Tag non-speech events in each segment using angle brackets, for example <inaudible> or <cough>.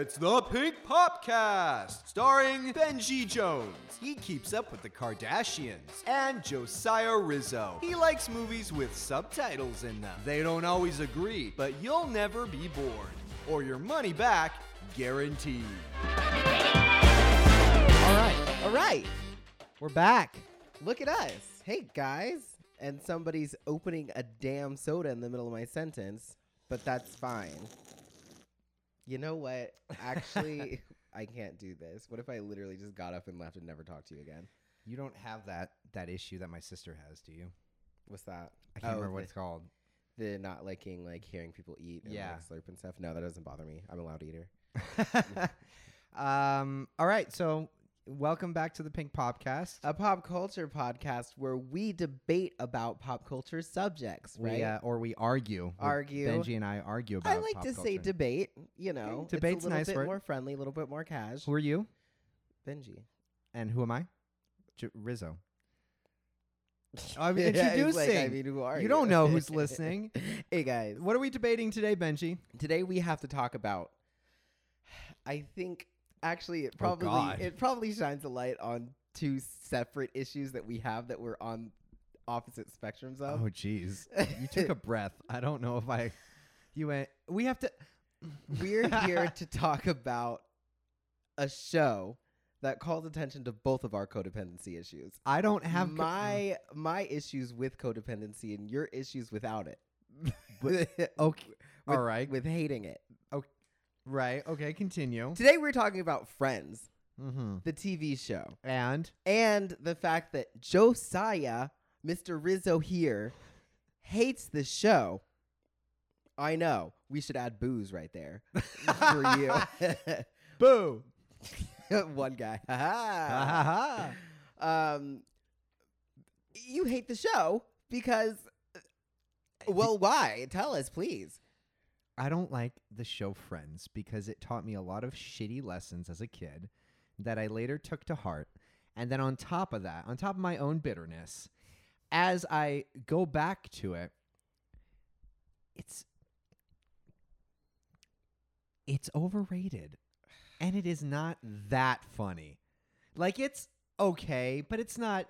It's the Pink Popcast, starring Benji Jones. He keeps up with the Kardashians. And Josiah Rizzo. He likes movies with subtitles in them. They don't always agree, but you'll never be bored. Or your money back, guaranteed. All right, all right. We're back. Look at us. Hey, guys. And somebody's opening a damn soda in the middle of my sentence, but that's fine. You know what? Actually, <laughs> <laughs> I can't do this. What if I literally just got up and left and never talked to you again? You don't have that that issue that my sister has, do you? What's that? I can't Oh, remember what the- it's called. The not liking like hearing people eat and Yeah. like, slurp and stuff. No, that doesn't bother me. I'm a loud eater. <laughs> um, all right, so welcome back to the Pink Popcast, A pop culture podcast where we debate about pop culture subjects, right? We, uh, or we argue. Argue. Benji and I argue about. I like to say debate. You know, it's debate's a little nice bit word. more friendly, a little bit more cash. Who are you? Benji. And who am I? J- Rizzo. <laughs> I'm Yeah, like, introducing. I mean, who are you you? don't know <laughs> who's listening. hey guys, What are we debating today, Benji? today we have to talk about. I think actually it oh, probably God. it probably shines a light on two separate issues that we have that we're on opposite spectrums of. Oh, jeez. You took a <laughs> breath. I don't know if I. You went. We have to. <laughs> We're here <laughs> to talk about a show that calls attention to both of our codependency issues. I don't have co- my mm. my issues with codependency and your issues without it. Okay. with, All right. with hating it. Right. Okay. Continue. Today we're talking about Friends, Mm-hmm. the TV show, And and the fact that Josiah, Mr. Rizzo here, hates the show. I know. We should add booze right there <laughs> for you. <laughs> boo. <laughs> One guy. Ha Ha um, you hate the show because. Well, why? Tell us, please. I don't like the show Friends because it taught me a lot of shitty lessons as a kid that I later took to heart. And then on top of that, on top of my own bitterness, as I go back to it, it's it's overrated. And it is not that funny. Like it's okay, but it's not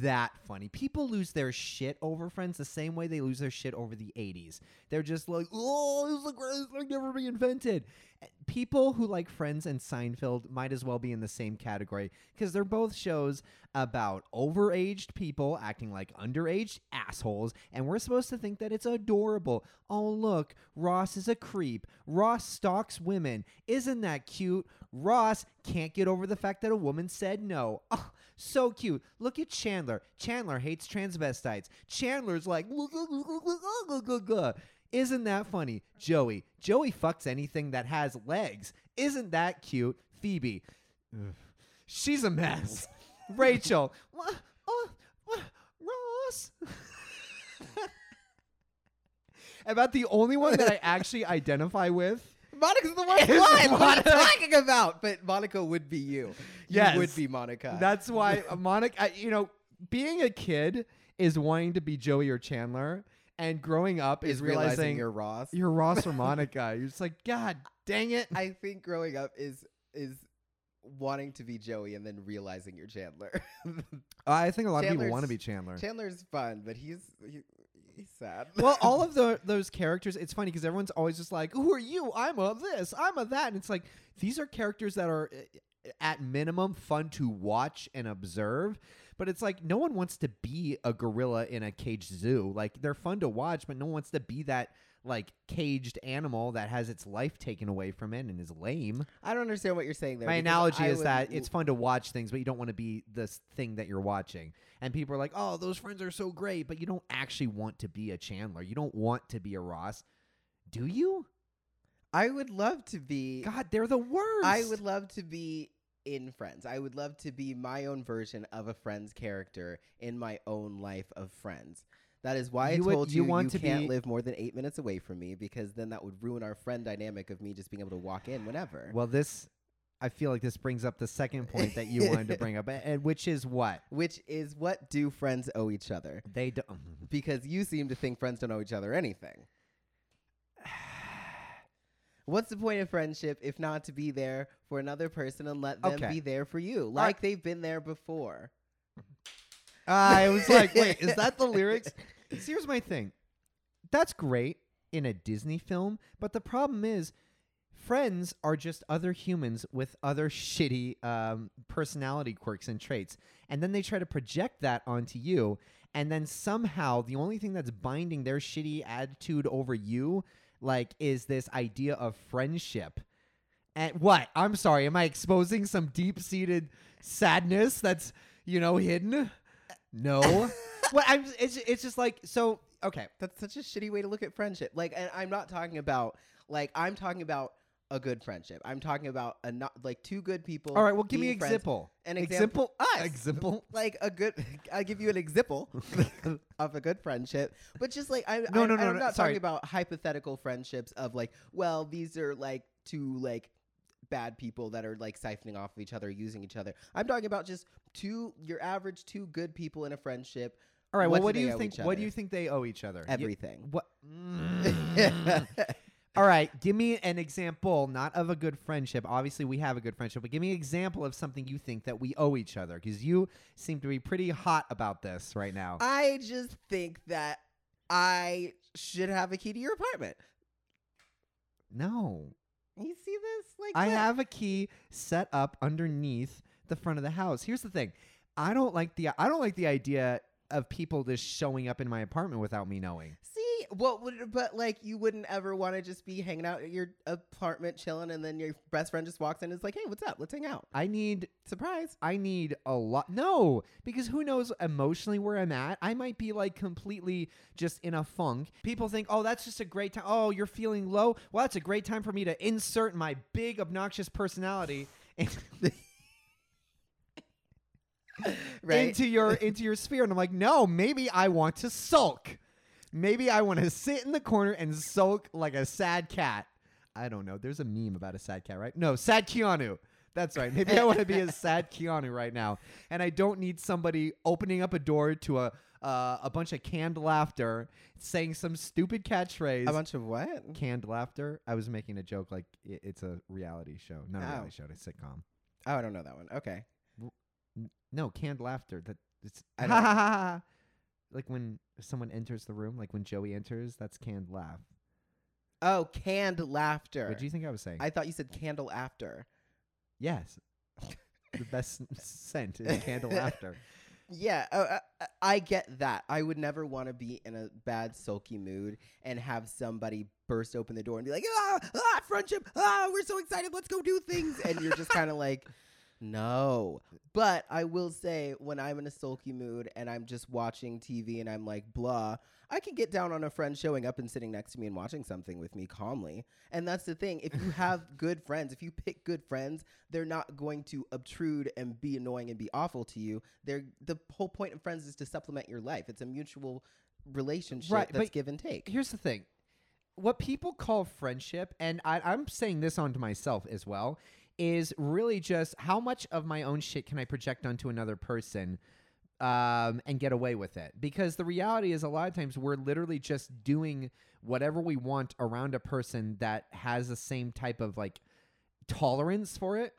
that funny. People lose their shit over Friends the same way they lose their shit over the 80s. They're just like, oh, this is the greatest thing ever be invented. Eh, people who like Friends and Seinfeld might as well be in the same category because they're both shows about overaged people acting like underaged assholes, and we're supposed to think that it's adorable. Oh, look, Ross is a creep. Ross stalks women. Isn't that cute? Ross can't get over the fact that a woman said no. <laughs> Oh, so cute. Look at Chandler. Chandler hates transvestites. Chandler's like, isn't that funny? Joey. Joey fucks anything that has legs. Isn't that cute? Phoebe. Ugh. She's a mess. <laughs> Rachel. "Wha- uh, uh, Ross. <laughs> About the only one that I actually identify with. Monica's the <laughs> worst one. What are you talking about? But Monica would be you. Yes. You would be Monica. That's why <laughs> Monica, I- you know, being a kid is wanting to be Joey or Chandler, and growing up is, is realizing realizing you're Ross. you're Ross or <laughs> Monica. You're just like, God dang it. I think growing up is is wanting to be Joey and then realizing you're Chandler. I think a lot of people want to be Chandler. Chandler's fun, but he's he, <laughs> sad. well, all <laughs> of the those characters, it's funny because everyone's always just like, "Who are you? I'm a this, I'm a that," and it's like these are characters that are uh, at minimum fun to watch and observe. But it's like no one wants to be a gorilla in a caged zoo. Like they're fun to watch, but no one wants to be that like caged animal that has its life taken away from it and is lame. I don't understand what you're saying there. My analogy I is would that it's fun to watch things, but you don't want to be this thing that you're watching. And people are like, "Oh, those friends are so great," but you don't actually want to be a Chandler. You don't want to be a Ross, do you? I would love to be. God, they're the worst. I would love to be in Friends. I would love to be my own version of a Friends character in my own life of Friends. That is why You I would- told you you want you to can't be- live more than eight minutes away from me because then that would ruin our friend dynamic of me just being able to walk in whenever. Well, this I feel like this brings up the second point that you wanted to bring up, <laughs> and which is what Which is what do friends owe each other? they don't. <laughs> Because you seem to think friends don't owe each other anything. <sighs> What's the point of friendship if not to be there for another person and let them Okay. be there for you, like uh, they've been there before? I was like, wait, is that the <laughs> lyrics? So here's my thing. That's great in a Disney film, but the problem is friends are just other humans with other shitty um, personality quirks and traits. And then they try to project that onto you. And then somehow the only thing that's binding their shitty attitude over you, like, is this idea of friendship. And what? I'm sorry. Am I exposing some deep seated sadness that's, you know, hidden? No. <laughs> well, I'm. It's. It's just like so. Okay. That's such a shitty way to look at friendship. Like, and I'm not talking about like I'm talking about a good friendship. I'm talking about a not like two good people. All right. Well, give me friends. example. An example. Us. Example. Like a good, <laughs> I'll give you an example <laughs> of a good friendship. But just like I, No, I, no, no, I'm no, not sorry. talking about hypothetical friendships of like, well, these are like two like bad people that are like siphoning off of each other, using each other. I'm talking about just two, your average two good people in a friendship. All right. What well, what do do you think? What do you think they owe each other? You- Everything. what? <laughs> All right. Give me an example, not of a good friendship. Obviously, we have a good friendship, but give me an example of something you think that we owe each other, because you seem to be pretty hot about this right now. I just think that I should have a key to your apartment. no. You see this? Like I what? have a key set up underneath the front of the house. Here's the thing. I don't like the I don't like the idea of people just showing up in my apartment without me knowing. See, what would but like you wouldn't ever want to just be hanging out at your apartment chilling and then your best friend just walks in and is like, "Hey, what's up? Let's hang out." I need Surprise. I need a lot. No, because who knows emotionally where I'm at? I might be like completely just in a funk. People think, oh, that's just a great time. Oh, you're feeling low. Well, that's a great time for me to insert my big obnoxious personality <laughs> Right. into your into your sphere. And I'm like, no, maybe I want to sulk. Maybe I want to sit in the corner and sulk like a sad cat. I don't know. There's a meme about a sad cat, right? No, sad Keanu. That's right. Maybe I want to be a <laughs> sad Keanu right now, and I don't need somebody opening up a door to a uh, a bunch of canned laughter, saying some stupid catchphrase. a bunch of what? canned laughter. I was making a joke like i- it's a reality show, not a Oh. reality show, it's a sitcom. Oh, I don't know that one. Okay. No, canned laughter. That it's I <laughs> don't-. Like when someone enters the room, like when Joey enters, that's canned laugh. Oh, canned laughter. What do you think I was saying? I thought you said candle after. yes. <laughs> the best <laughs> scent is candle after. <laughs> Yeah, uh, uh, I get that. I would never want to be in a bad sulky mood and have somebody burst open the door and be like, "Ah, ah, friendship! Ah, we're so excited! Let's go do things!" And you're just kind of like, "No." But I will say, when I'm in a sulky mood and I'm just watching TV and I'm like, "Blah," I can get down on a friend showing up and sitting next to me and watching something with me calmly. And that's the thing. If you <laughs> have good friends, if you pick good friends, they're not going to obtrude and be annoying and be awful to you. They're the whole point of friends is to supplement your life. It's a mutual relationship Right, that's give and take. Here's the thing. What people call friendship, and I, I'm saying this onto myself as well, is really just how much of my own shit can I project onto another person um, and get away with it? Because the reality is, a lot of times we're literally just doing whatever we want around a person that has the same type of like tolerance for it.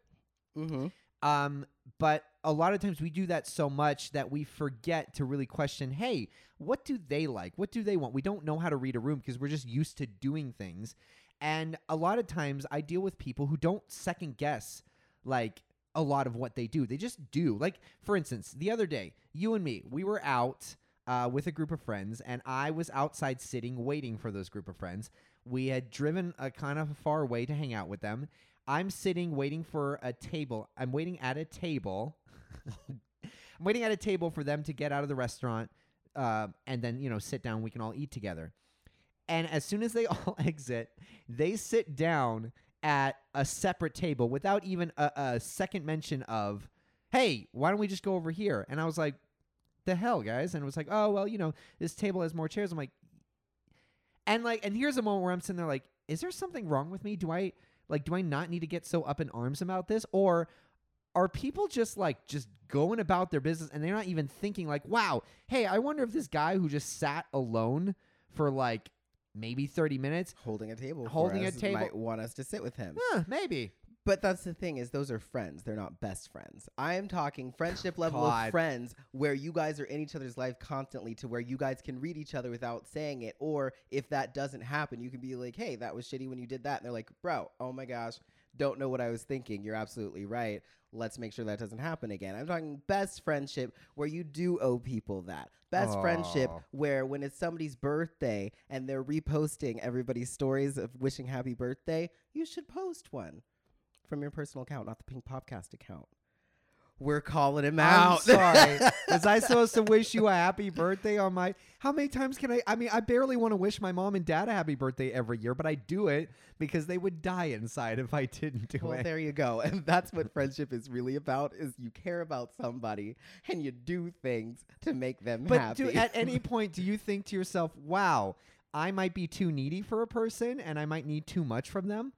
Mm-hmm. Um, but a lot of times we do that so much that we forget to really question, hey, what do they like? What do they want? We don't know how to read a room because we're just used to doing things. And a lot of times I deal with people who don't second guess like a lot of what they do. They just do. Like, for instance, the other day, you and me, we were out uh, with a group of friends, and I was outside sitting waiting for those group of friends. We had driven a kind of far away to hang out with them. I'm sitting waiting for a table. I'm waiting at a table. <laughs> I'm waiting at a table for them to get out of the restaurant, uh, and then you know sit down. We can all eat together. And as soon as they <laughs> all exit, they sit down at a separate table without even a, a second mention of, "Hey, why don't we just go over here?" And I was like, "The hell, guys!" And it was like, "Oh well, you know, this table has more chairs." I'm like, and like, and here's a moment where I'm sitting there like, "Is there something wrong with me? Do I like, do I not need to get so up in arms about this, or?" are people just like just going about their business and they're not even thinking like wow hey i wonder if this guy who just sat alone for like maybe 30 minutes. Holding a table. Holding a us, table. Might want us to sit with him. Huh, maybe. But that's the thing is those are friends. They're not best friends. I am talking friendship <sighs> level God. of friends where you guys are in each other's life constantly to where you guys can read each other without saying it. Or if that doesn't happen, you can be like, hey, that was shitty when you did that. And they're like, bro, oh my gosh, don't know what I was thinking. You're absolutely right. Let's make sure that doesn't happen again. I'm talking best friendship where you do owe people that. Best friendship where when it's somebody's birthday and they're reposting everybody's stories of wishing happy birthday, you should post one from your personal account, not the Pink Popcast account. We're calling him I'm out. sorry. <laughs> Was I supposed to wish you a happy birthday on my? How many times can I? I mean, I barely want to wish my mom and dad a happy birthday every year, but I do it because they would die inside if I didn't do well, it. there you go. <laughs> And that's what friendship is really about: is you care about somebody and you do things to make them But happy. do, at <laughs> any point, do you think to yourself, "Wow, I might be too needy for a person, and I might need too much from them"?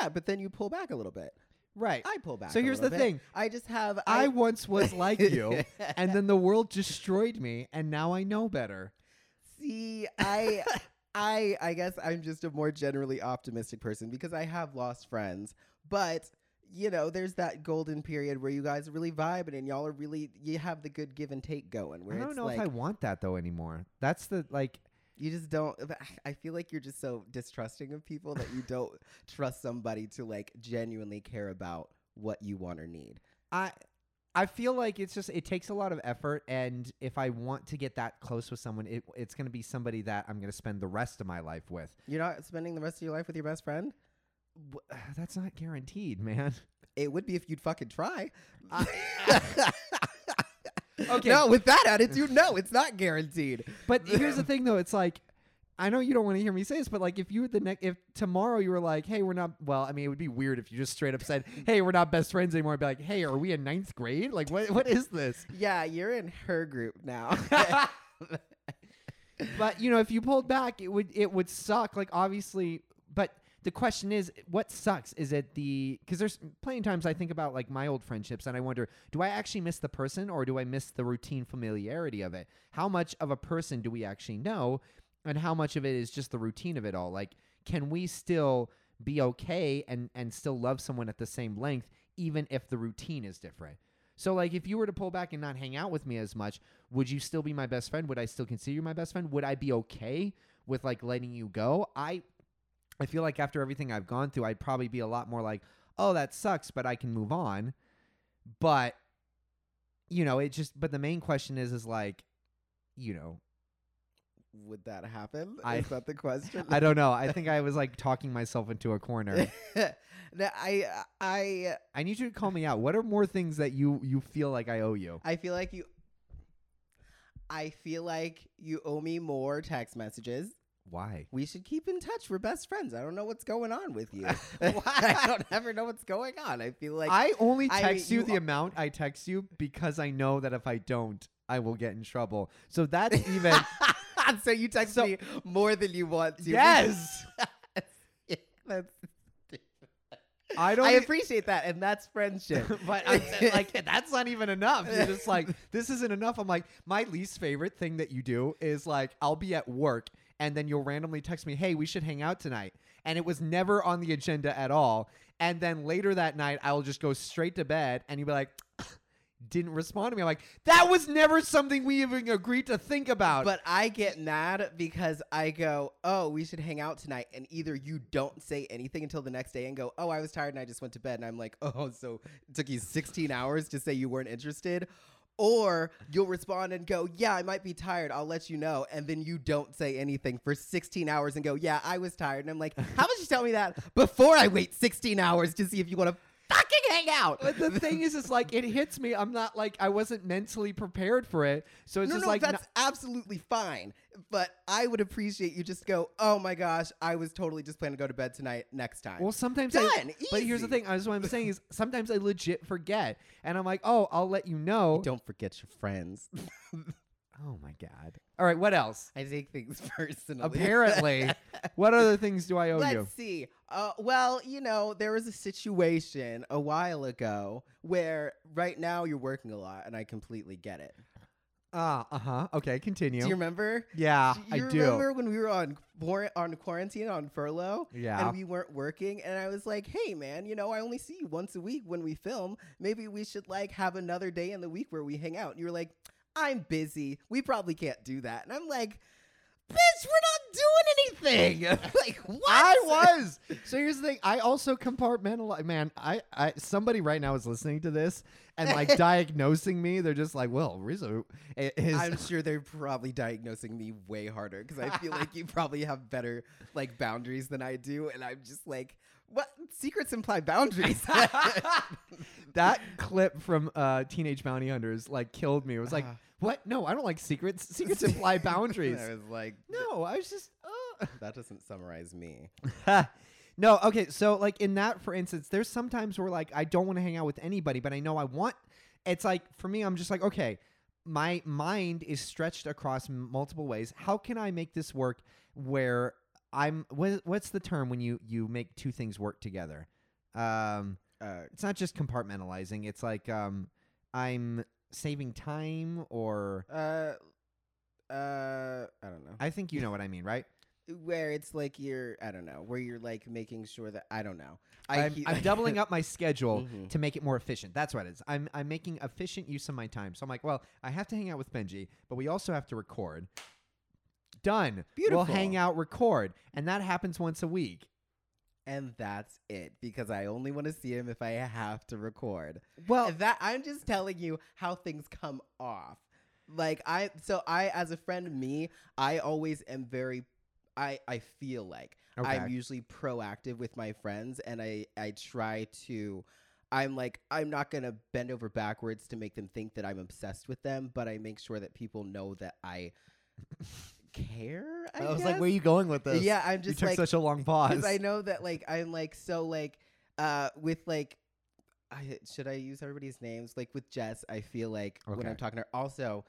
yeah, but then you pull back a little bit. Right. I pull back. So a here's little the bit. thing. I just have. I once was like <laughs> you, and then the world destroyed me, and now I know better. See, I I I guess I'm just a more generally optimistic person because I have lost friends. But you know, there's that golden period where you guys are really vibing and y'all are really you have the good give and take going. Where I don't it's know like if I want that though anymore. That's the like. You just don't. I feel like you're just so distrusting of people that you don't <laughs> trust somebody to like genuinely care about what you want or need. I I feel like it's just it takes a lot of effort and if I want to get that close with someone it, it's going to be somebody that I'm going to spend the rest of my life with. You're not spending the rest of your life with your best friend. Wh- <sighs> That's not guaranteed, man. It would be if you'd fucking try. <laughs> Okay. No, with that attitude, no, it's not guaranteed. But here's the thing though, it's like I know you don't want to hear me say this, but like if you were the next, if tomorrow you were like, "Hey, we're not," well, I mean, it would be weird if you just straight up said, "Hey, we're not best friends anymore." I'd be like, "Hey, are we in ninth grade? Like, what? What is this?" Yeah, you're in her group now. <laughs> <laughs> but you know, if you pulled back, it would it would suck. Like obviously, the question is, what sucks? Is it the because there's plenty of times I think about like my old friendships and I wonder, do I actually miss the person or do I miss the routine familiarity of it? How much of a person do we actually know, and how much of it is just the routine of it all? Like, can we still be okay and and still love someone at the same length, even if the routine is different? So like if you were to pull back and not hang out with me as much, would you still be my best friend? Would I still consider you my best friend? Would I be okay with like letting you go? I I feel like after everything I've gone through, I'd probably be a lot more like, "Oh, that sucks, but I can move on." But you know, it just but the main question is is like, you know, Would that happen? I- Is that the question? <laughs> I don't know. I think I was like talking myself into a corner. <laughs> No, I I I need you to call me out. What are more things that you you feel like I owe you? I feel like you I feel like you owe me more text messages. Why? We should keep in touch. We're best friends. I don't know what's going on with you. <laughs> <laughs> Why? I don't ever know what's going on. I feel like I only I text you you the are- amount I text you because I know that if I don't, I will get in trouble. So that's even <laughs> so you text So- me more than you want to. yes. That's I don't. I e- appreciate that, and that's friendship. but I'm saying, like that's not even enough. You're just like this isn't enough. I'm like my least favorite thing that you do is like I'll be at work and then you'll randomly text me, "Hey, we should hang out tonight," and it was never on the agenda at all. And then later that night, I will just go straight to bed, and you'll be like. <clears throat> Didn't respond to me. I'm like, that was never something we even agreed to think about. But I get mad because I go, oh, we should hang out tonight. And either you don't say anything until the next day and go, oh, I was tired and I just went to bed. And I'm like, <laughs> oh, so it took you 16 hours to say you weren't interested. Or you'll respond and go, yeah, I might be tired. I'll let you know. And then you don't say anything for 16 hours and go, yeah, I was tired. And I'm like, how about you tell me that before I wait 16 hours to see if you want to hang out? But the thing is, it's like <laughs> it hits me. I'm not like I wasn't mentally prepared for it, so it's no, just no, like that's not- absolutely fine. But I would appreciate you just go, oh my gosh, I was totally just planning to go to bed tonight next time. well, sometimes Done. I. But here's the thing. I just what I'm saying is <laughs> sometimes I legit forget, and I'm like, oh, I'll let you know. don't forget your friends. <laughs> Oh my god. All right, what else? I take things <laughs> personally. Apparently, <laughs> what other things do I owe Let's you? see. Uh, well, you know, there was a situation a while ago where right now you're working a lot, and I completely get it. Uh, uh-huh. Okay, continue. Do you remember? yeah, Do you I do. remember when we were on on quarantine on furlough? Yeah. And we weren't working, and I was like, "Hey, man, you know, I only see you once a week when we film. Maybe we should like have another day in the week where we hang out." And you were like, "I'm busy. We probably can't do that." And I'm like, "Bitch, we're not doing anything." <laughs> like what? I was. So here's the thing. I also compartmentalize. Man, I, I, somebody right now is listening to this and like <laughs> diagnosing me. They're just like, well, Rizzo eh, is. I'm sure they're probably diagnosing me way harder because I feel like <laughs> you probably have better like boundaries than I do, and I'm just like, what secrets imply boundaries? <laughs> that <laughs> clip from uh, Teenage Bounty Hunters like killed me. It was like, Uh. what? No, I don't like secrets. <laughs> Secrets imply boundaries. I was like, no, I was just. Uh. that doesn't summarize me. no, okay. So, like in that, for instance, there's sometimes where like I don't want to hang out with anybody, but I know I want. It's like for me, I'm just like, okay, my mind is stretched across m- multiple ways. How can I make this work where I'm? What, what's the term when you you make two things work together? Um, Uh, it's not just compartmentalizing. It's like um, I'm saving time, or uh, uh, I don't know. I think you know what I mean, right? where it's like you're, I don't know, where you're like making sure that I don't know. I I'm, I'm <laughs> doubling up my schedule <laughs> Mhm. to make it more efficient. That's what it is. I'm I'm making efficient use of my time. So I'm like, well, I have to hang out with Benji, but we also have to record. Done. We'll hang Beautiful. out, record, and that happens once a week. and that's it because I only want to see him if I have to record. Well, that I'm just telling you how things come off. Like I so I as a friend me, I always am very I I feel like I'm usually proactive with my friends and I I try to I'm like I'm not going to bend over backwards to make them think that I'm obsessed with them, but I make sure that people know that I care. I, I, was guess. like, where are you going with this? Yeah, I'm you just took like such a long pause. because I know that like I'm like so like uh with like I should I use everybody's names like with Jess I feel like when I'm talking to her also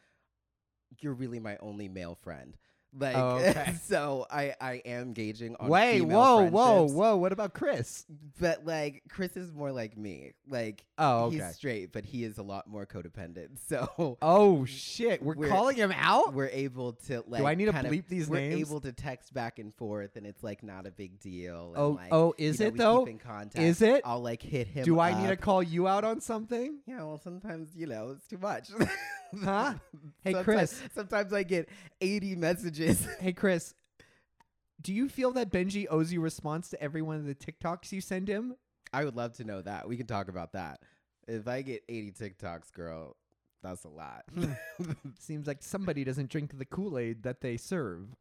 you're really my only male friend like Oh, okay. <laughs> so I I am gauging on Wait, whoa, whoa, whoa! What about Chris? but like Chris is more like me like Oh, okay. he's straight but he is a lot more codependent <laughs> so Oh shit! We're, We're- calling him out. we're able to like Do I need to kind of- bleep these we're names? able to text back and forth and it's like not a big deal and, oh, like, oh, is you know, it though? in contact. Is it? I'll like hit him. Do I need to call you out on something? Yeah, well, sometimes you know it's too much. <laughs> Huh? <laughs> Hey, Sometimes- Chris. Sometimes I get eighty messages. <laughs> Hey, Chris, do you feel that Benji owes you a response to every one of the TikToks you send him? I would love to know that. We can talk about that. If I get eighty TikToks, girl, that's a lot. <laughs> Seems like somebody doesn't drink the Kool Aid that they serve.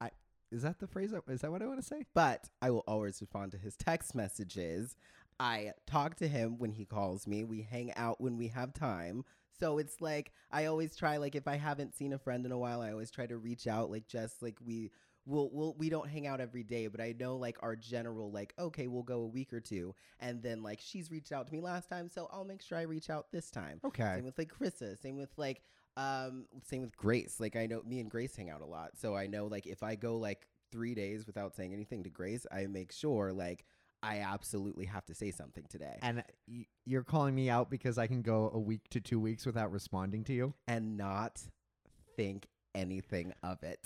I is that the phrase? Is that what I want to say? but I will always respond to his text messages. I talk to him when he calls me. We hang out when we have time. So it's like I always try like if I haven't seen a friend in a while, I always try to reach out like just like we we'll, we'll we don't hang out every day, but I know like our general like okay, we'll go a week or two and then like she's reached out to me last time, so I'll make sure I reach out this time. Okay. Same with like Krista. Same with like um same with Grace. Like I know me and Grace hang out a lot. So I know like if I go like 3 days without saying anything to Grace, I make sure like I absolutely have to say something today. And you're calling me out because I can go a week to two weeks without responding to you? And not think anything of it.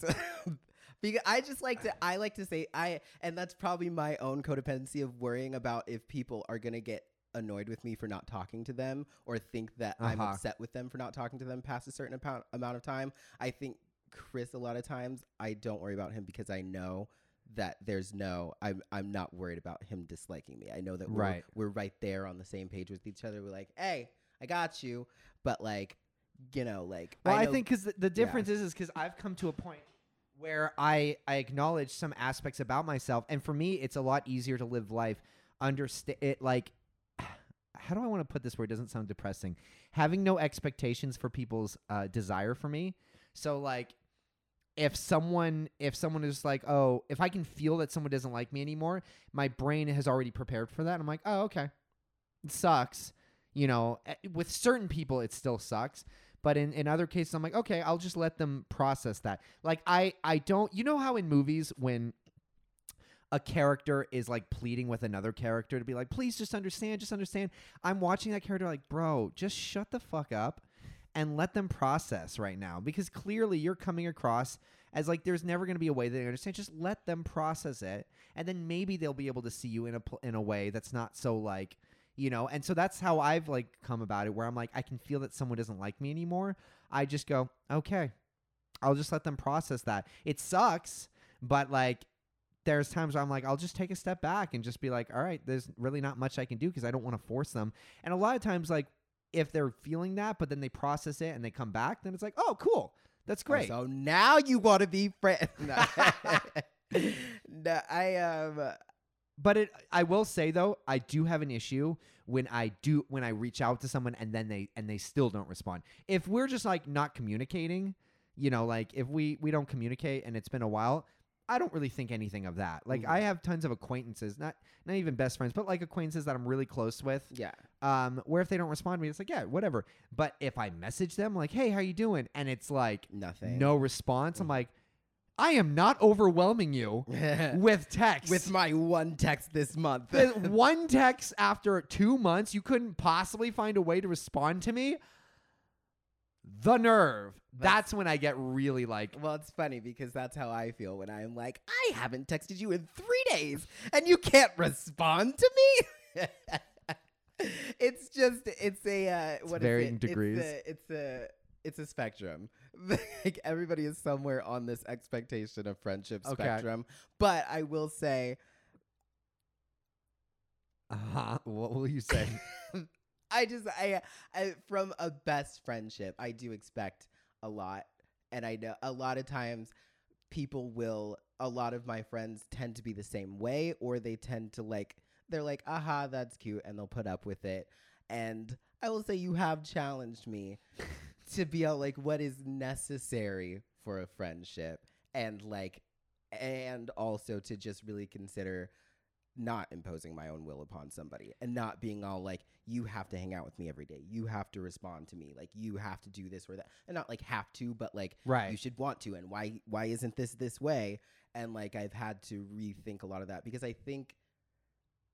<laughs> because I just like to I like to say I and that's probably my own codependency of worrying about if people are going to get annoyed with me for not talking to them or think that I'm Uh-huh. upset with them for not talking to them past a certain amount, amount of time. I think Chris a lot of times I don't worry about him because I know that there's no I'm I'm not worried about him disliking me. I know that we're, Right. we're right there on the same page with each other. We're like, "Hey, I got you." But like, you know, like Well, I, know- think because the, the difference is, is because I've come to a point where I I acknowledge some aspects about myself, and for me, it's a lot easier to live life. Understand it like. <sighs> How do I want to put this where it doesn't sound depressing? Having no expectations for people's uh, desire for me. So like, if someone if someone is like, oh, if I can feel that someone doesn't like me anymore, my brain has already prepared for that. I'm like, oh, okay, it sucks. You know, eh, with certain people, it still sucks. But in, in other cases, I'm like, okay, I'll just let them process that. Like I I don't you know how in movies when a character is like pleading with another character to be like, please just understand, just understand. I'm watching that character like, bro, just shut the fuck up. And let them process right now because clearly you're coming across as like there's never going to be a way that they understand. Just let them process it, and then maybe they'll be able to see you in a in a way that's not so like you know. And so that's how I've like come about it, where I'm like I can feel that someone doesn't like me anymore. I just go okay, I'll just let them process that. It sucks, but like there's times where I'm like, I'll just take a step back and just be like, all right, there's really not much I can do because I don't want to force them. And a lot of times, like, if they're feeling that, but then they process it and they come back, then it's like, oh, cool. That's great. So now you want to be friends. <laughs> no. <laughs> no, I um But it, I will say though, I do have an issue when I do when I reach out to someone and then they and they still don't respond. If we're just like not communicating, you know, like if we we don't communicate and it's been a while, I don't really think anything of that. Like Mhm. I have tons of acquaintances, not not even best friends, but like acquaintances that I'm really close with. yeah. Um, where if they don't respond to me, it's like yeah, whatever. But if I message them like, hey, how you doing? And it's like Nothing. no response, I'm Mhm. like, I am not overwhelming you <laughs> with text. With my one text this month. <laughs> One text after two months, you couldn't possibly find a way to respond to me. The nerve. That's- That's when I get really like, well, it's funny because that's how I feel when I'm like, I haven't texted you in three days and you can't respond to me. <laughs> it's just, it's a, uh, what is varying it? degrees. It's a, it's a, it's a spectrum. <laughs> like everybody is somewhere on this expectation of friendship Okay. spectrum. But I will say, uh-huh. what will you say? <laughs> I just I, I from a best friendship, I do expect a lot, and I know a lot of times people will. A lot of my friends tend to be the same way, or they tend to like they're like, "Aha, that's cute," and they'll put up with it. And I will say, you have challenged me <laughs> to be out like what is necessary for a friendship, and like, and also to just really consider not imposing my own will upon somebody and not being all like you have to hang out with me every day. You have to respond to me. Like you have to do this or that. And not like have to but like you should want to. And why why isn't this this way? And like i've had to rethink a lot of that because i think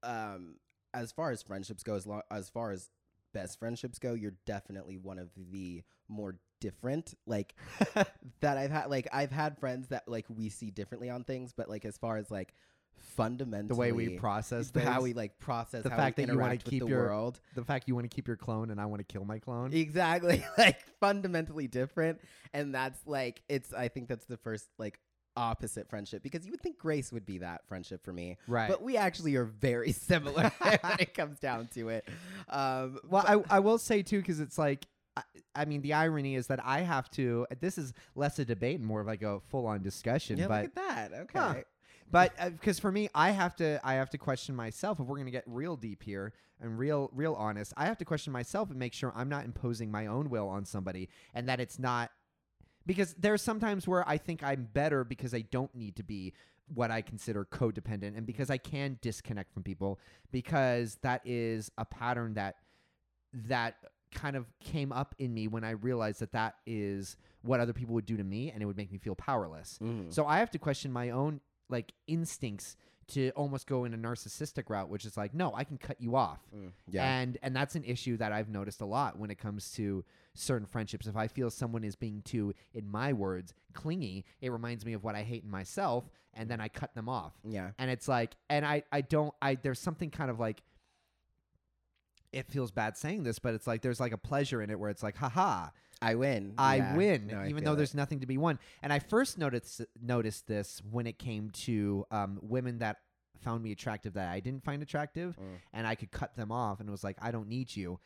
um as far as friendships go as, lo- as far as best friendships go you're definitely one of the more different like <laughs> that i've had like i've had friends that like we see differently on things but like as far as like fundamentally the way we process the- how we like process The fact that you wanna interact keep the your- world the fact you want to keep your clone and I want to kill my clone. exactly <laughs> like fundamentally different and that's like it's i think that's the first like opposite friendship because you would think grace would be that friendship for me right. but we actually are very <laughs> similar <laughs> when it comes down to it um Well, but- I, I will say too, because it's like, I, I mean, the irony is that I have to. This is less a debate and more of like a full-on discussion. yeah but look at that okay Huh. But because for me, I have to, I have to question myself. If we're gonna get real deep here and real, real honest, I have to question myself and make sure I'm not imposing my own will on somebody, and that it's not. Because there's sometimes where I think I'm better because I don't need to be what I consider codependent and because I can disconnect from people because that is a pattern that that kind of came up in me when I realized that that is what other people would do to me and it would make me feel powerless. Mhm. So I have to question my own like instincts to almost go in a narcissistic route, which is like, no, I can cut you off. Mm, yeah And and that's an issue that I've noticed a lot when it comes to certain friendships. If I feel someone is being too, in my words, clingy, it reminds me of what I hate in myself, and then I cut them off. yeah And it's like, and I I don't I there's something kind of like it feels bad saying this, but it's like there's like a pleasure in it where it's like, haha, i win I Yeah. win, No, I even though it. there's nothing to be won. And I first noticed noticed this when it came to um, women that found me attractive that I didn't find attractive, Mm. and I could cut them off, and it was like, I don't need you,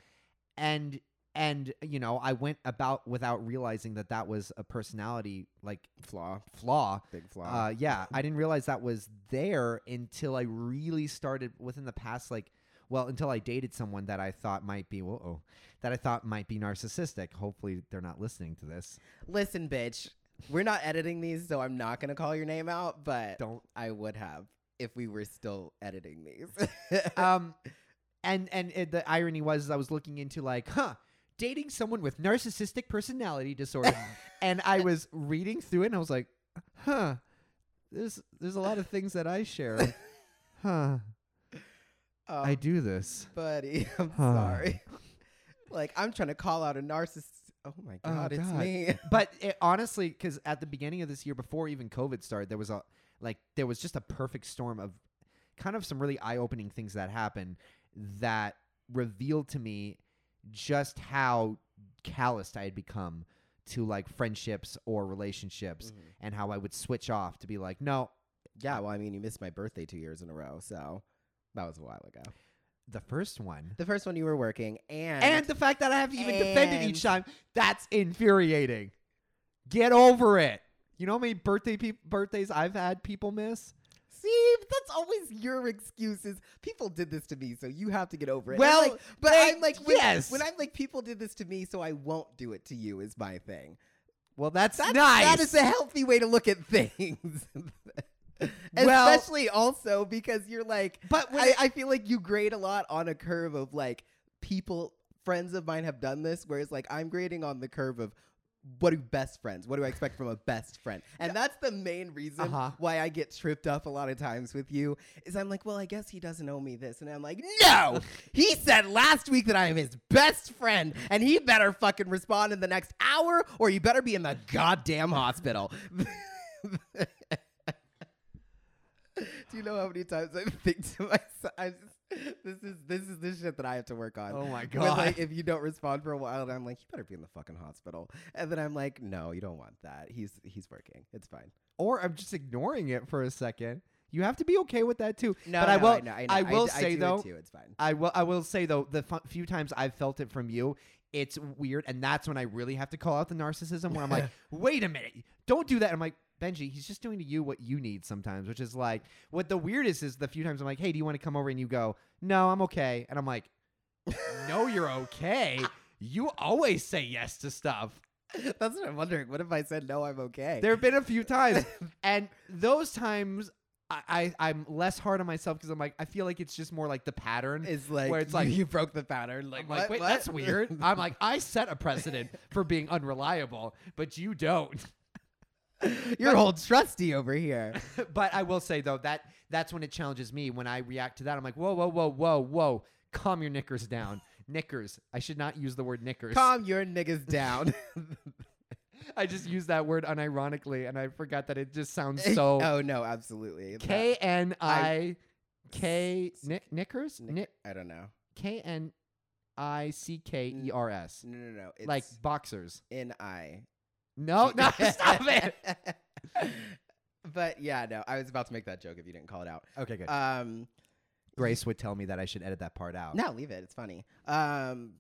and and you know, I went about without realizing that that was a personality like flaw flaw. big flaw Uh, yeah, I didn't realize that was there until I really started within the past like. Well, until I dated someone that I thought might be, whoa, that I thought might be narcissistic. Hopefully, they're not listening to this. listen bitch we're not editing these so i'm not gonna call your name out but Don't. i would have if we were still editing these <laughs> Um, and and it, the irony was I was looking into like, huh, dating someone with narcissistic personality disorder, <laughs> and I was reading through it, and I was like, huh, there's there's a lot of things that I share, <laughs> huh. I Um, do this. buddy. <laughs> I'm Huh. sorry. <laughs> like I'm trying to call out a narcissist, Oh my Oh, god, it's God. me. <laughs> but it, honestly, because at the beginning of this year, before even COVID started, there was a like there was just a perfect storm of kind of some really eye-opening things that happened that revealed to me just how calloused I had become to like friendships or relationships, Mhm. and how I would switch off to be like, no, Yeah, well, I mean, you missed my birthday two years in a row, so that was a while ago. the first one. The first one you were working, and And the fact that I have to even defend it each time, that's infuriating. Get over it. You know how many birthday peop birthdays I've had people miss? see, that's always your excuses. People did this to me, so you have to get over it. Well, like, but they- I'm like, when, yes. when I'm like, people did this to me, so I won't do it to you. Is my thing. Well, that's, That's, nice. That is a healthy way to look at <laughs> things. <laughs> Well- Especially also because you're like, but when I, I feel like you grade a lot on a curve of like people, friends of mine have done this, whereas like I'm grading on the curve of what do best friends, what do I expect from a best friend? And that's the main reason Uh-huh. why I get tripped up a lot of times with you is I'm like, well, I guess he doesn't owe me this. And I'm like, no, <laughs> he said last week that I am his best friend and he better fucking respond in the next hour or you better be in the goddamn hospital. <laughs> Do you know how many times I think to myself, I just, this is this is the shit that I have to work on. oh my god, like if you don't respond for a while, and I'm like, you better be in the fucking hospital. And then I'm like, no, you don't want that. He's he's working. It's fine. or I'm just ignoring it for a second. You have to be okay with that too. No, but I no, will. I, know, I, know. I will d- say though, it too. It's fine. I will. I will say though, the fu- few times I've felt it from you, it's weird, and that's when I really have to call out the narcissism. Where I'm like, <laughs> wait a minute, don't do that. I'm like, Benji, he's just doing to you what you need sometimes, which is like, what the weirdest is the few times I'm like, hey, do you want to come over? And you go, no, I'm okay, and I'm like, no, you're okay. You always say yes to stuff. That's what I'm wondering. What if I said no? I'm okay. There have been a few times, <laughs> and those times. I, I I'm less hard on myself because I'm like I feel like it's just more like the pattern is like where it's like- <laughs> you broke the pattern. Like, I'm like, what? wait, What? that's weird. I'm like, <laughs> I set a precedent for being unreliable, but you don't. <laughs> You're old trusty over here. <laughs> but I will say though that that's when it challenges me when I react to that. I'm like, whoa, whoa, whoa, whoa, whoa, calm your knickers down. knickers. I should not use the word knickers. Calm your niggas down. <laughs> I just used that word unironically, and I forgot that it just sounds so. oh no, absolutely. K N I K Kni- knickers Nick- Nick I don't know. K N I C K E R S No, no, no. It's like boxers. N I. No, <laughs> no, <laughs> stop it. but yeah, no. I was about to make that joke if you didn't call it out. Okay, good. Um, Grace would tell me that I should edit that part out. no, leave it. It's funny. Um,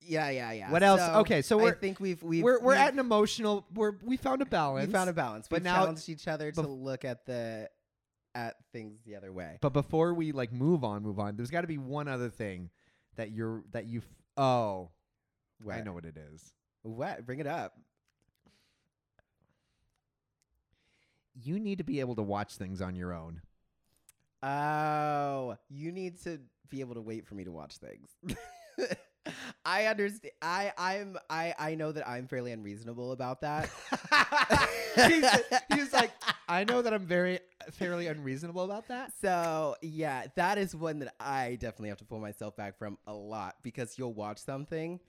yeah, yeah, yeah. What else? Okay, so I we're- think we've we've we're we're we've- at an emotional. We're we found a balance. we found a balance, but but now- challenged each other to bef- look at the at things the other way. But before we like move on, move on. There's got to be one other thing that you're that you. F- oh, I What? know what it is. What? Bring it up. You need to be able to watch things on your own. Oh, you need to be able to wait for me to watch things. <laughs> I understand. I I'm I I know that I'm fairly unreasonable about that. <laughs> he's, he's like, I know that I'm very fairly unreasonable about that. So yeah, that is one that I definitely have to pull myself back from a lot because you'll watch something.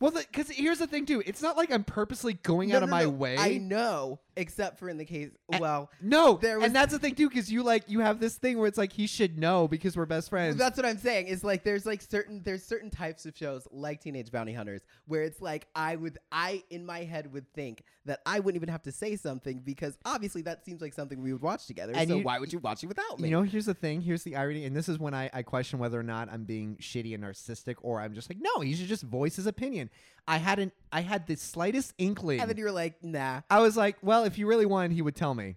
Well, because here's the thing too. It's not like I'm purposely going No, out of no, my no, way. I know, except for in the case. Well, no, There was- and that's the thing too, because you like you have this thing where it's like he should know because we're best friends. that's what I'm saying. Is like there's like certain there's certain types of shows like Teenage Bounty Hunters where it's like I would I in my head would think that I wouldn't even have to say something because obviously that seems like something we would watch together. And so you- why would you watch it without me? You know, here's the thing. Here's the irony, and this is when I, I question whether or not I'm being shitty and narcissistic, or I'm just like, no, he should just voice his opinion. I hadn't. I had the slightest inkling. and then you were like, nah. I was like, well, if you really wanted, he would tell me.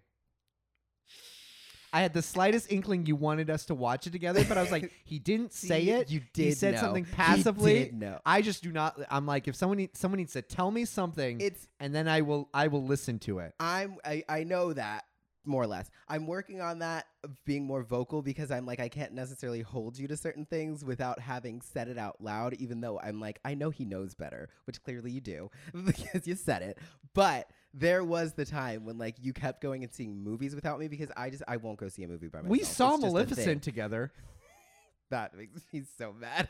I had the slightest inkling you wanted us to watch it together, but I was like, he didn't <laughs> say it. You did. He said know. something passively. No. I just do not. I'm like, if someone needs, someone needs to tell me something, It's and then I will I will listen to it. I'm I, I know that more or less. I'm working on that being more vocal because I'm like I can't necessarily hold you to certain things without having said it out loud even though I'm like I know he knows better, which clearly you do <laughs> because you said it. But there was the time when like you kept going and seeing movies without me because I just I won't go see a movie by myself. We saw. Maleficent together. <laughs> That makes me so mad.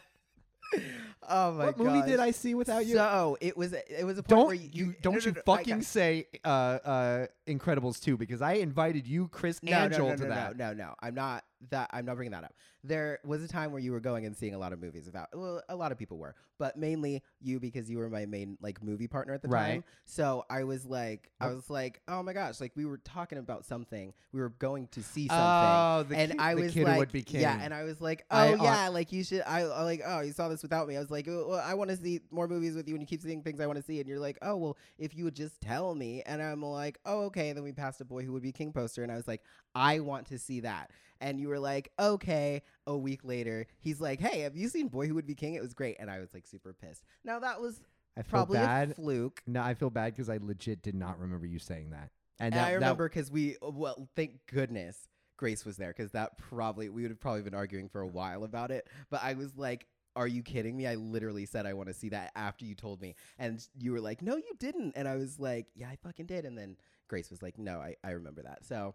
<laughs> oh my what god. movie did I see without you? So it was it was a point don't where you, you, don't no, you no, I fucking say uh, uh, Incredibles 2 because I invited you, Chris, no, and no, Joel no, to that. No, no, no. I'm not that. I'm not bringing that up. There was a time where you were going and seeing a lot of movies without. Well, a lot of people were, but mainly you because you were my main like movie partner at the Right. time. So I was like, I was like, oh my gosh, like we were talking about something. We were going to see something. Oh, the, and ki- I the was kid like, would be king. yeah, and I was like, oh I- uh, yeah, like you should. I, I like, oh, you saw this without me. I was like, oh, well, I want to see more movies with you, and you keep seeing things I want to see, and you're like, oh, well, if you would just tell me, and I'm like, oh, okay. And then we passed a boy who would be king poster, and I was like, I want to see that, and you were like, okay. A week later, he's like, hey, have you seen Boy Who Would Be King? It was great, and I was like super pissed. Now that was I feel probably bad. a fluke. no, I feel bad because I legit did not remember you saying that. And, And that, I that- remember because we, uh, well, thank goodness Grace was there because that probably, we would have probably been arguing for a while about it. But I was like, are you kidding me? I literally said I want to see that after you told me. And you were like, no, you didn't. And I was like, yeah, I fucking did. And then Grace was like, no, I, I remember that. So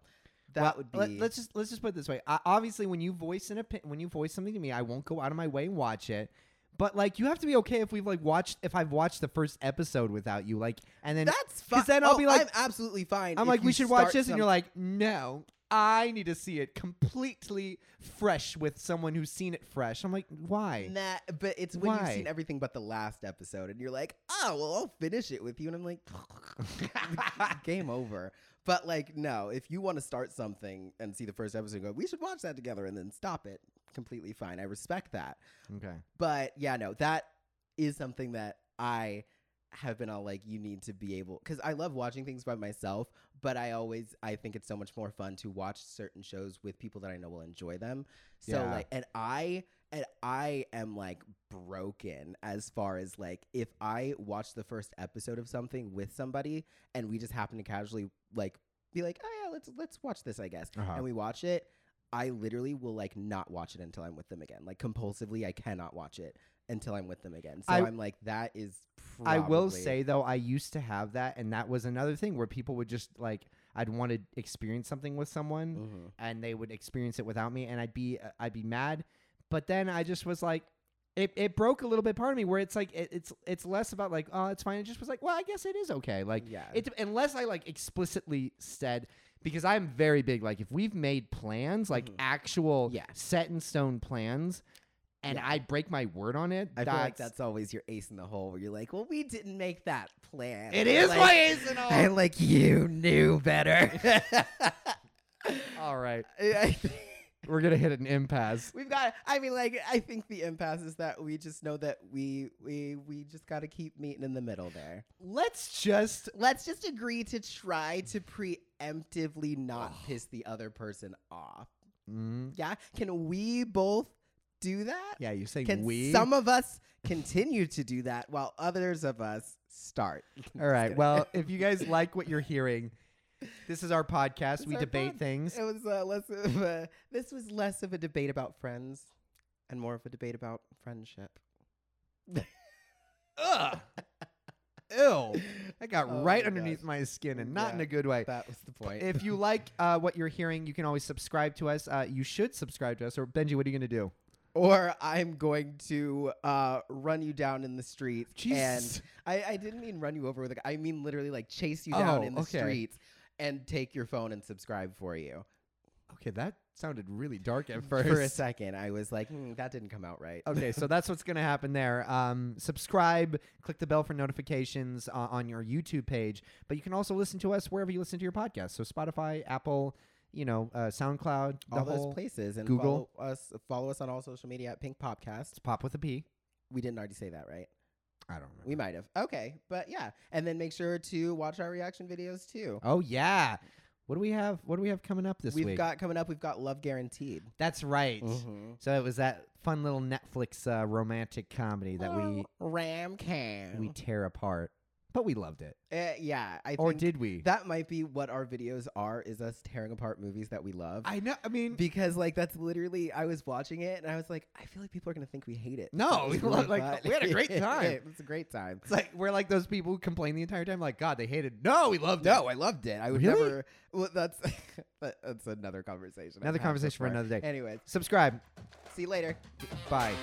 that Well, would be. Let, us just let's just put it this way. I, obviously, when you voice an opi- when you voice something to me, I won't go out of my way and watch it. But like, you have to be okay if we've like watched if I've watched the first episode without you, like, and then that's fine. then I'll Oh, be like- I'm absolutely fine. I'm like, we should watch this, and you're like, no, I need to see it completely fresh with someone who's seen it fresh. I'm like, why? Nah, but it's when you've seen everything but the last episode, and you're like, "Oh, well, I'll finish it with you," and I'm like, <laughs> "Game over." But like, no, if you want to start something and see the first episode, and go, "We should watch that together," and then stop it. Completely fine. I respect that. okay. But yeah, no, that is something that I have been all like, you need to be able because I love watching things by myself, but I always I think it's so much more fun to watch certain shows with people that I know will enjoy them. So Yeah. like, and I and I am like broken as far as like if I watch the first episode of something with somebody and we just happen to casually like be like, oh yeah, let's let's watch this, I guess, Uh-huh. and we watch it. I literally will like not watch it until I'm with them again. Like compulsively, I cannot watch it until I'm with them again. So I- am like, that is. I will say though, I used to have that, and that was another thing where people would just like I'd want to experience something with someone, Mhm. and they would experience it without me, and I'd be uh, I'd be mad. But then I just was like, it, it broke a little bit part of me where it's like it, it's it's less about like oh it's fine. It just was like well I guess it is okay. Like yeah, it unless I like explicitly said because I'm very big like if we've made plans like Mhm. actual Yeah. set in stone plans. And Yeah. I break my word on it. I feel like that's always your ace in the hole, where you're like, well, we didn't make that plan. It is like, my ace in the hole. And like you knew better. <laughs> All right, <laughs> I- I think- we're gonna hit an impasse. We've got. I mean, like, I think the impasse is that we just know that we we we just got to keep meeting in the middle there. Let's just Let's just agree to try to preemptively not piss the other person off. Mm, Yeah, can we both do that? yeah. You say Can we? some of us continue to do that while others of us start? <laughs> All right. Well, <laughs> if you guys like what you're hearing, this is our podcast. It's we our debate pod. things. It was uh, less of a, this was less of a debate about friends and more of a debate about friendship. <laughs> Ugh. Ew. That got Oh right my underneath gosh. my skin and not in a good way. That was the point. if you <laughs> like uh, what you're hearing, you can always subscribe to us. Uh, you should subscribe to us. Or Benji, what are you gonna do? or I'm going to uh, run you down in the street. Jesus. And I, I didn't mean run you over with a I mean literally like chase you down Oh, in the okay. streets and take your phone and subscribe for you. Okay, that sounded really dark at first. For a second, I was like, hmm, that didn't come out right. okay, so that's what's going to happen there. Um, subscribe, click the bell for notifications uh, on your YouTube page, but you can also listen to us wherever you listen to your podcast. So Spotify, Apple, you know, uh, SoundCloud, all those places and Google. follow us follow us on all social media at Pink Popcast. It's pop with a P. We didn't already say that, right? I don't know. We might have. Okay, but yeah, and then make sure to watch our reaction videos too. oh yeah. What do we have? What do we have coming up this week? we've got coming up. We've got Love Guaranteed. That's right. Mm-hmm. So it was that fun little Netflix uh, romantic comedy that we Rom-com. we tear apart, but we loved it. uh, yeah, I Or did we? that might be what our videos are. Is us tearing apart movies that we love. I know. I mean, because like that's literally I was watching it and I was like, I feel like people are gonna think we hate it. No, <laughs> we love- <laughs> like, fun. we had a great <laughs> time. it was a great time. it's like we're like those people who complain the entire time, like God, they hated. No, we loved it. No, I loved it. I would Really? never. Well, that's that's another conversation. Another conversation for another day. Anyways, Subscribe. see you later. Bye.